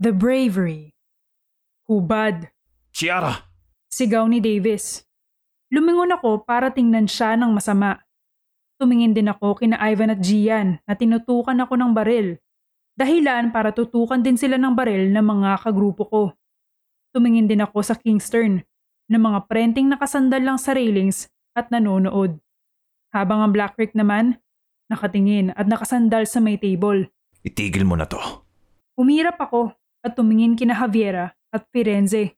The Bravery Hubad Chiara! Sigaw ni Davis. Lumingon ako para tingnan siya ng masama. Tumingin din ako kina Ivan at Gian na tinutukan ako ng baril. Dahilan para tutukan din sila ng baril ng mga kagrupo ko. Tumingin din ako sa Kingstern na mga prenting nakasandal lang sa railings at nanonood. Habang ang Black Creek naman, nakatingin at nakasandal sa may table. Itigil mo na to. Umirap ako at tumingin kina Javiera at Firenze.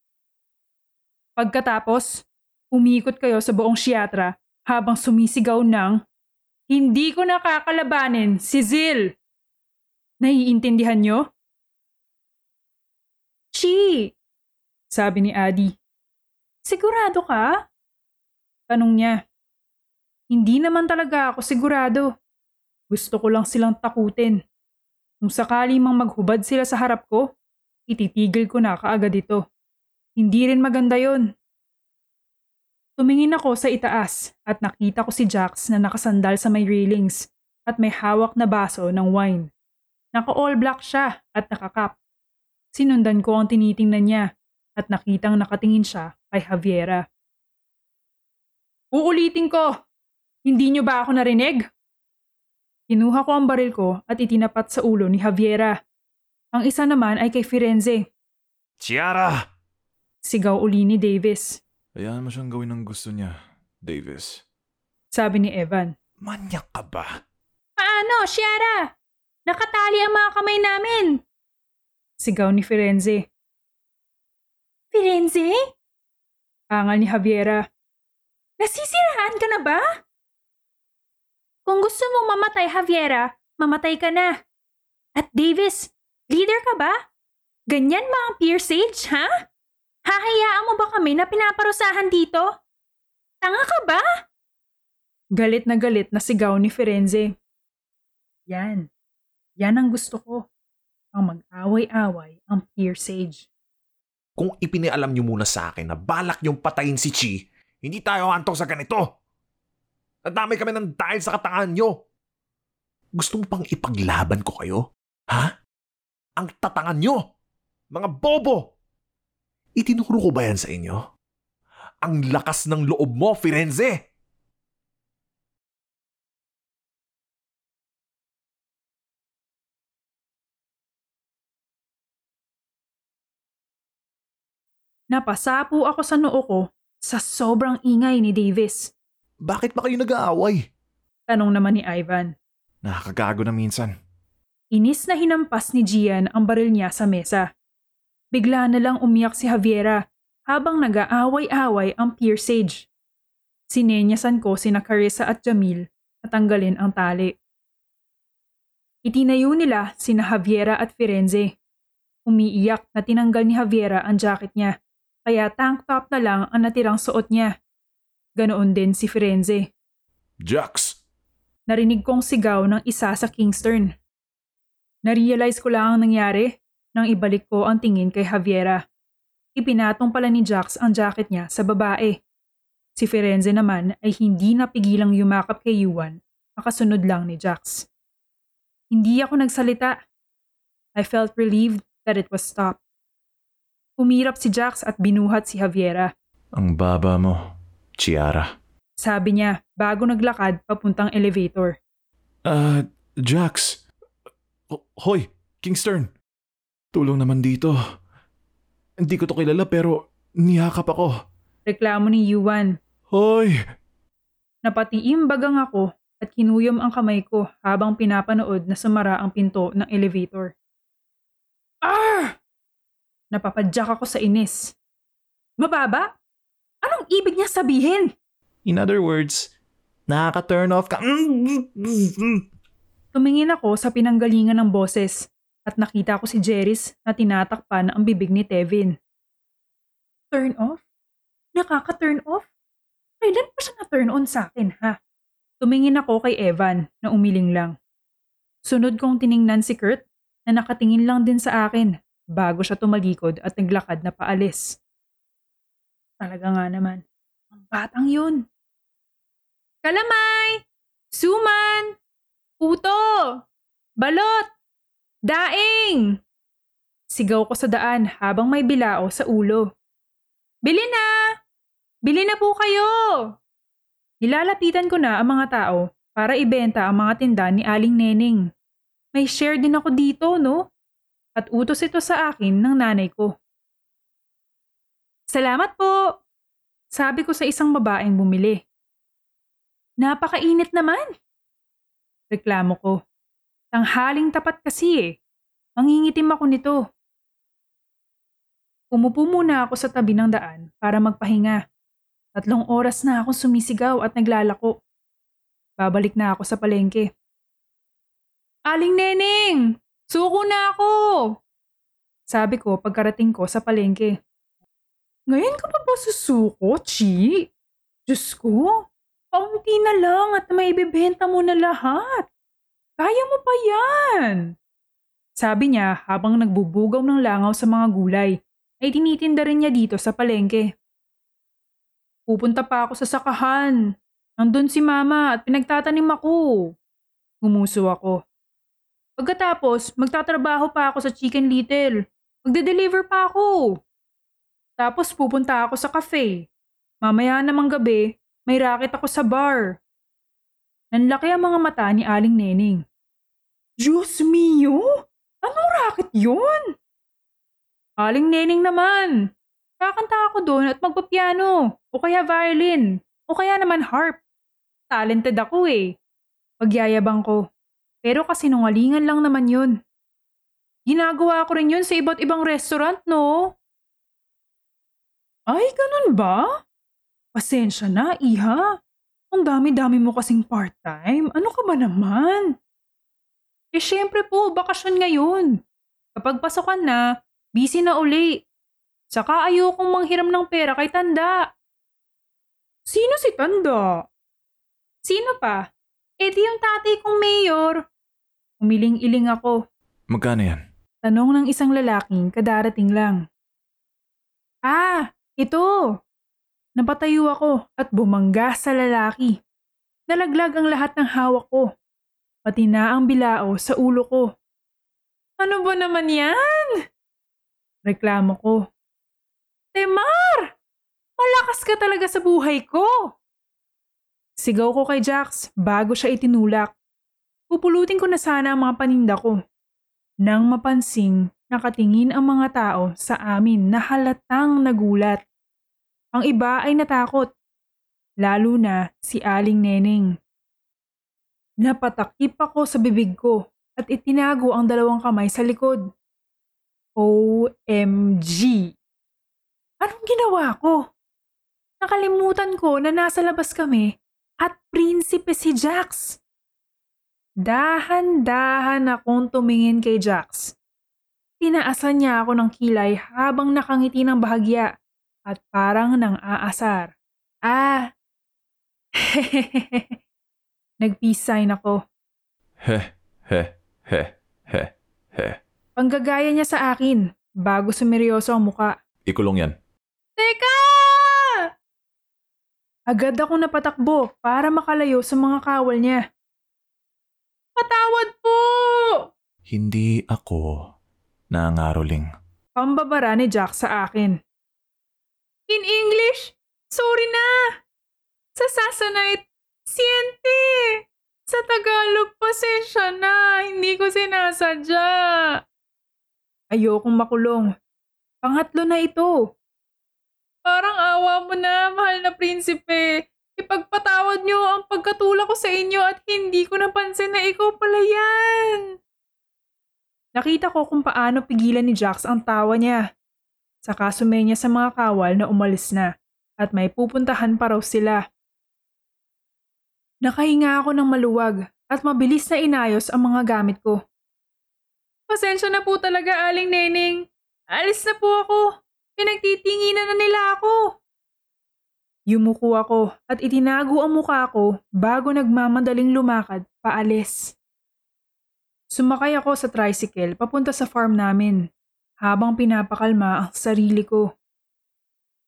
Pagkatapos, umikot kayo sa buong siyatra habang sumisigaw ng Hindi ko nakakalabanin si Zil! Naiintindihan nyo? Chi! Sabi ni Adi. Sigurado ka? Tanong niya. Hindi naman talaga ako sigurado. Gusto ko lang silang takutin. Kung sakali mang maghubad sila sa harap ko, ititigil ko na kaagad ito. Hindi rin maganda yon. Tumingin ako sa itaas at nakita ko si Jax na nakasandal sa may railings at may hawak na baso ng wine. Naka-all black siya at nakakap. Sinundan ko ang tinitingnan niya at nakitang nakatingin siya kay Javiera. Uulitin ko! Hindi niyo ba ako narinig? Kinuha ko ang baril ko at itinapat sa ulo ni Javiera. Ang isa naman ay kay Firenze. Chiara! Sigaw uli ni Davis. Hayaan mo siyang gawin ang gusto niya, Davis. Sabi ni Evan. Manyak ka ba? Paano, Shiara? Nakatali ang mga kamay namin. Sigaw ni Firenze. Firenze? Angal ni Javiera. Nasisirahan ka na ba? Kung gusto mong mamatay, Javiera, mamatay ka na. At Davis, leader ka ba? Ganyan mga peer sage, ha? Hahayaan mo ba kami na pinaparusahan dito? Tanga ka ba? Galit na galit na sigaw ni Firenze. Yan. Yan ang gusto ko. Ang mag-away-away ang peer sage. Kung ipinialam niyo muna sa akin na balak niyong patayin si Chi, hindi tayo hantong sa ganito. Nadamay kami ng dahil sa katangahan niyo. Gusto mo pang ipaglaban ko kayo? Ha? Ang tatangan niyo! Mga bobo! Itinuro ko ba yan sa inyo? Ang lakas ng loob mo, Firenze! Napasapo ako sa noo ko sa sobrang ingay ni Davis. Bakit ba kayo nag-aaway? Tanong naman ni Ivan. Nakakagago na minsan. Inis na hinampas ni Gian ang baril niya sa mesa. Bigla na lang umiyak si Javiera habang nag-aaway-away ang peer sage. Sinenyasan ko sina Carissa at Jamil na tanggalin ang tali. Itinayo nila sina Javiera at Firenze. Umiiyak na tinanggal ni Javiera ang jacket niya, kaya tank top na lang ang natirang suot niya. Ganoon din si Firenze. Jax! Narinig kong sigaw ng isa sa Kingstern. Narealize ko lang ang nangyari nang ibalik ko ang tingin kay Javiera. Ipinatong pala ni Jax ang jacket niya sa babae. Si Firenze naman ay hindi napigilang yumakap kay Yuan, makasunod lang ni Jax. Hindi ako nagsalita. I felt relieved that it was stopped. Umirap si Jax at binuhat si Javiera. Ang baba mo, Chiara. Sabi niya bago naglakad papuntang elevator. Ah, Jax. Ho- Hoy, Kingstern. Tulong naman dito. Hindi ko to kilala pero niyakap ako. Reklamo ni Yuan. Hoy! Napatiimbagang ako at kinuyom ang kamay ko habang pinapanood na sumara ang pinto ng elevator. Ah! Napapadyak ako sa inis. Mababa? Anong ibig niya sabihin? In other words, nakaka-turn off ka. Tumingin ako sa pinanggalingan ng boses at nakita ko si Jeris na tinatakpan ang bibig ni Tevin. Turn off? Nakaka-turn off? Kailan pa siya na-turn on sa akin, ha? Tumingin ako kay Evan na umiling lang. Sunod kong tiningnan si Kurt na nakatingin lang din sa akin bago siya tumalikod at naglakad na paalis. Talaga nga naman, ang batang yun. Kalamay! Suman! Puto! Balot! Daing! Sigaw ko sa daan habang may bilao sa ulo. Bili na! Bili na po kayo! Nilalapitan ko na ang mga tao para ibenta ang mga tinda ni Aling Neneng. May share din ako dito, no? At utos ito sa akin ng nanay ko. Salamat po! Sabi ko sa isang babaeng bumili. Napakainit naman! Reklamo ko. Tanghaling tapat kasi eh. Mangingitim ako nito. Umupo muna ako sa tabi ng daan para magpahinga. Tatlong oras na akong sumisigaw at naglalako. Babalik na ako sa palengke. Aling Neneng! Suko na ako! Sabi ko pagkarating ko sa palengke. Ngayon ka pa ba susuko, Chi? Diyos ko, kaunti na lang at may ibibenta mo na lahat. Kaya mo pa yan! Sabi niya habang nagbubugaw ng langaw sa mga gulay ay tinitinda rin niya dito sa palengke. Pupunta pa ako sa sakahan. Nandun si mama at pinagtatanim ako. Gumuso ako. Pagkatapos, magtatrabaho pa ako sa Chicken Little. Magde-deliver pa ako. Tapos pupunta ako sa cafe. Mamaya namang gabi, may racket ako sa bar. Nanlaki ang mga mata ni Aling Neneng. Diyos mio! Anong racket yun? Aling Neneng naman. Kakanta ako doon at magpapiano, o kaya violin, o kaya naman harp. Talented ako eh. Pagyayabang ko. Pero kasi nungalingan lang naman yun. Ginagawa ko rin yun sa iba't ibang restaurant, no? Ay, ganun ba? Pasensya na, iha. Ang dami-dami mo kasing part-time. Ano ka ba naman? Eh syempre po, bakasyon ngayon. Kapag pasokan na, busy na uli. Saka ayokong manghiram ng pera kay Tanda. Sino si Tanda? Sino pa? Eh di yung tatay kong mayor. Umiling-iling ako. Magkano yan? Tanong ng isang lalaking kadarating lang. Ah, ito. Napatayo ako at bumangga sa lalaki. Nalaglag ang lahat ng hawak ko. Pati na ang bilao sa ulo ko. Ano ba naman yan? Reklamo ko. Temar! Malakas ka talaga sa buhay ko! Sigaw ko kay Jax bago siya itinulak. Pupulutin ko na sana ang mga paninda ko. Nang mapansing, nakatingin ang mga tao sa amin na halatang nagulat. Ang iba ay natakot, lalo na si Aling Neneng. Napatakip ako sa bibig ko at itinago ang dalawang kamay sa likod. OMG! Anong ginawa ko? Nakalimutan ko na nasa labas kami at prinsipe si Jax. Dahan-dahan akong tumingin kay Jax. Tinaasan niya ako ng kilay habang nakangiti ng bahagya at parang nang aasar. Ah! Nag-peace sign ako. He, he, he, he, he. Panggagaya niya sa akin bago sumeryoso ang muka. Ikulong yan. Teka! Agad ako napatakbo para makalayo sa mga kawal niya. Patawad po! Hindi ako nangaroling. Pambabara ni Jack sa akin. In English, sorry na. Sa Sasanite, siente. Sa Tagalog, pasensya na. Hindi ko sinasadya. Ayokong makulong. Pangatlo na ito. Parang awa mo na, mahal na prinsipe. Ipagpatawad niyo ang pagkatulak ko sa inyo at hindi ko napansin na ikaw pala yan. Nakita ko kung paano pigilan ni Jax ang tawa niya. Saka sumenya sa mga kawal na umalis na at may pupuntahan pa raw sila. Nakahinga ako ng maluwag at mabilis na inayos ang mga gamit ko. Pasensya na po talaga, Aling Neneng. Alis na po ako. Pinagtitinginan na nila ako. Yumuko ako at itinago ang mukha ko bago nagmamadaling lumakad paalis. Sumakay ako sa tricycle papunta sa farm namin habang pinapakalma ang sarili ko.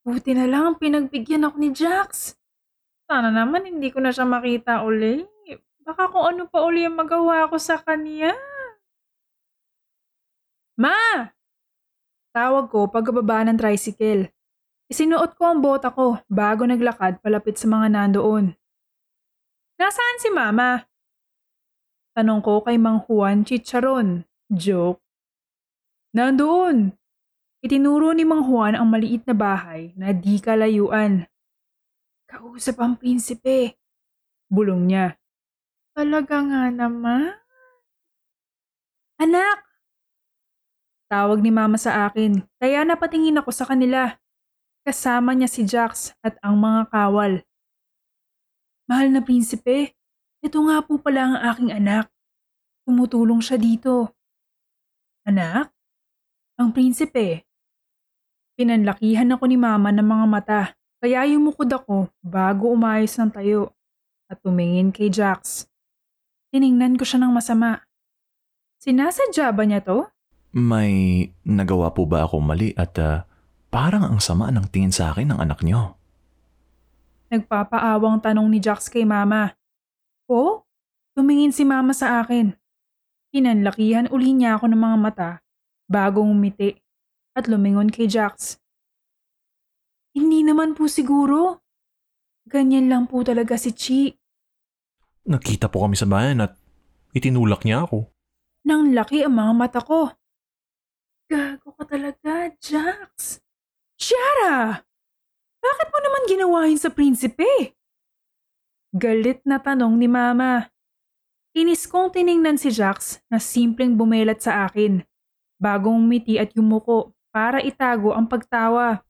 Buti na lang pinagbigyan ako ni Jax. Sana naman hindi ko na siya makita uli. Baka kung ano pa uli ang magawa ko sa kanya. Ma! Tawag ko pagbababa ng tricycle. Isinuot ko ang bota ko bago naglakad palapit sa mga nandoon. Nasaan si Mama? Tanong ko kay Mang Juan Chicharon. Joke. Nandoon. Itinuro ni Mang Juan ang maliit na bahay na di kalayuan. Kausap ang prinsipe. Bulong niya. Talaga nga naman. Anak! Tawag ni mama sa akin, kaya napatingin ako sa kanila. Kasama niya si Jax at ang mga kawal. Mahal na prinsipe, ito nga po pala ang aking anak. Tumutulong siya dito. Anak? Ang prinsipe. Pinanlakihan ako ni mama ng mga mata, kaya yumukod ako bago umayos ng tayo at tumingin kay Jax. Tiningnan ko siya ng masama. Sinasadya ba niya to? May nagawa po ba ako mali at ah, parang ang sama ng tingin sa akin ng anak niyo? Nagpapaawang tanong ni Jax kay mama. Po? Tumingin si mama sa akin. Pinanlakihan uli niya ako ng mga mata bago umiti at lumingon kay Jax. Hindi naman po siguro. Ganyan lang po talaga si Chi. Nakita po kami sa bayan at itinulak niya ako. Nang laki ang mga mata ko. Gago ka talaga, Jax. Shara! Bakit mo naman ginawahin sa prinsipe? Galit na tanong ni Mama. Inis kong tiningnan si Jax na simpleng bumelat sa akin, bagong umiti at yumuko para itago ang pagtawa.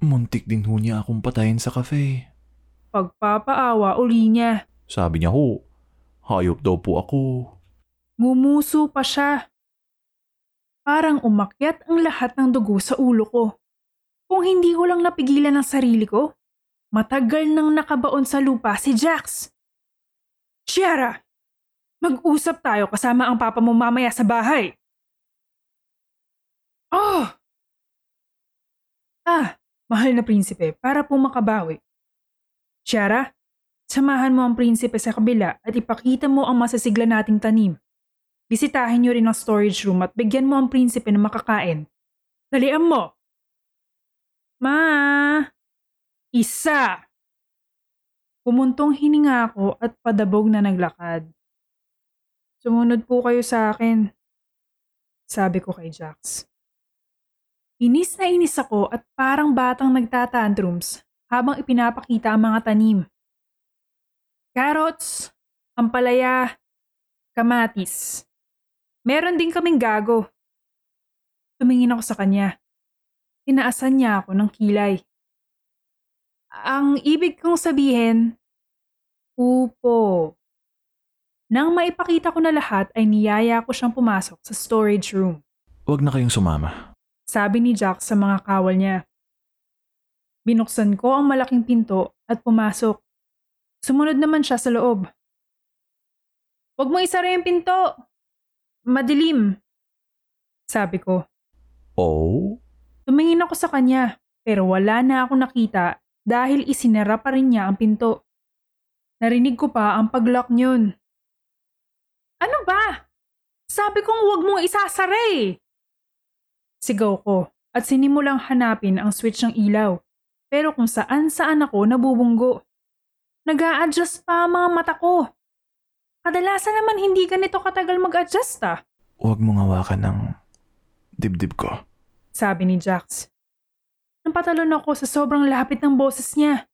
Muntik din ho niya akong patayin sa cafe. Pagpapaawa uli niya. Sabi niya ho, hayop daw po ako. Ngumuso pa siya. Parang umakyat ang lahat ng dugo sa ulo ko. Kung hindi ko lang napigilan ang sarili ko, matagal nang nakabaon sa lupa si Jax. Shiara, mag-usap tayo kasama ang papa mo mamaya sa bahay. Oh! Ah, mahal na prinsipe, para po makabawi. Shiara, samahan mo ang prinsipe sa kabila at ipakita mo ang masasigla nating tanim. Bisitahin niyo rin ang storage room at bigyan mo ang prinsipe ng makakain. Dalian mo! Ma! Isa! Pumuntong hininga ako at padabog na naglakad. Sumunod po kayo sa akin. Sabi ko kay Jax. Inis na inis ako at parang batang nagtatantrums habang ipinapakita ang mga tanim. Carrots, ampalaya, kamatis. Meron din kaming gago. Tumingin ako sa kanya. Tinaasan niya ako ng kilay. Ang ibig kong sabihin, upo. Nang maipakita ko na lahat ay niyaya ko siyang pumasok sa storage room. Huwag na kayong sumama. Sabi ni Jack sa mga kawal niya. Binuksan ko ang malaking pinto at pumasok. Sumunod naman siya sa loob. Huwag mo isara yung pinto. Madilim. Sabi ko. Oh? Tumingin ako sa kanya pero wala na ako nakita dahil isinara pa rin niya ang pinto. Narinig ko pa ang paglock niyon. Ano ba? Sabi kong huwag mong isasara eh. Sigaw ko at sinimulang hanapin ang switch ng ilaw pero kung saan saan ako nabubunggo. nag adjust pa ang mga mata ko. Kadalasan naman hindi ganito katagal mag-adjust ah. Huwag mong hawakan ng dibdib ko. Sabi ni Jax. Napatalon ako sa sobrang lapit ng boses niya.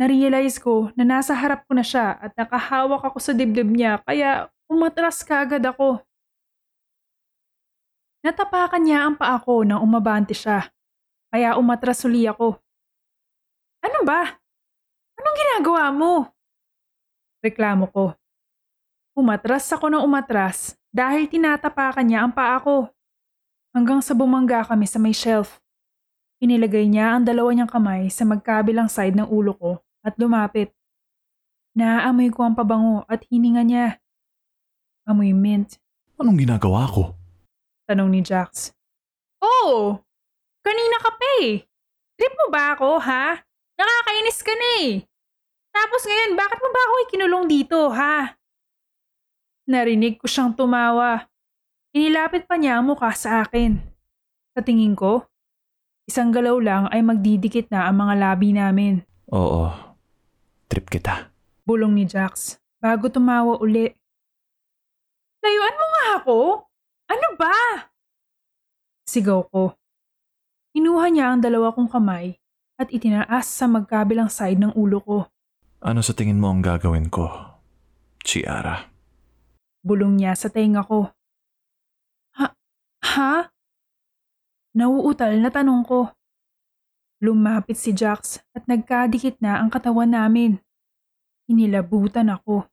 Narealize ko na nasa harap ko na siya at nakahawak ako sa dibdib niya kaya umatras ka agad ako. Natapakan niya ang paa ko nang umabante siya. Kaya umatras uli ako. Ano ba? Anong ginagawa mo? Reklamo ko. Umatras ako ng umatras dahil tinatapakan niya ang paa ko. Hanggang sa bumangga kami sa may shelf. Inilagay niya ang dalawa niyang kamay sa magkabilang side ng ulo ko at lumapit. Naaamoy ko ang pabango at hininga niya. Amoy mint. Anong ginagawa ko? Tanong ni Jax. Oh! Kanina ka pa eh. Trip mo ba ako, ha? Nakakainis ka na eh. Tapos ngayon, bakit mo ba ako ikinulong dito, ha? Narinig ko siyang tumawa. Inilapit pa niya ang mukha sa akin. Sa tingin ko, isang galaw lang ay magdidikit na ang mga labi namin. Oo. Trip kita. Bulong ni Jax bago tumawa uli. Layuan mo nga ako? Ano ba? Sigaw ko. Inuha niya ang dalawa kong kamay at itinaas sa magkabilang side ng ulo ko. Ano sa tingin mo ang gagawin ko? Chiara. Bulong niya sa tenga ko. Ha? Ha? Nauutal na tanong ko. Lumapit si Jax at nagkadikit na ang katawan namin. Inilabutan ako.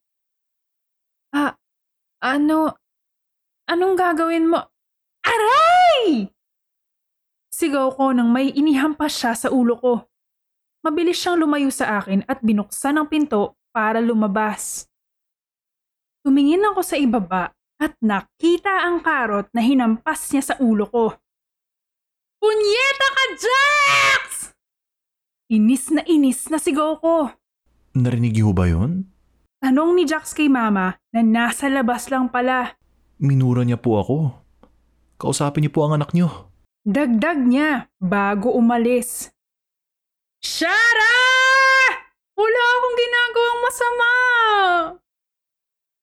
Ah, ano? Anong gagawin mo? Aray! Sigaw ko nang may inihampas siya sa ulo ko. Mabilis siyang lumayo sa akin at binuksan ang pinto para lumabas. Tumingin ako sa ibaba at nakita ang karot na hinampas niya sa ulo ko. Punyeta ka, Jax! Inis na inis na sigaw ko. Narinig niyo ba yun? Tanong ni Jax kay mama na nasa labas lang pala. Minura niya po ako. Kausapin niyo po ang anak niyo. Dagdag niya bago umalis. Shara! Wala akong ginagawang masama!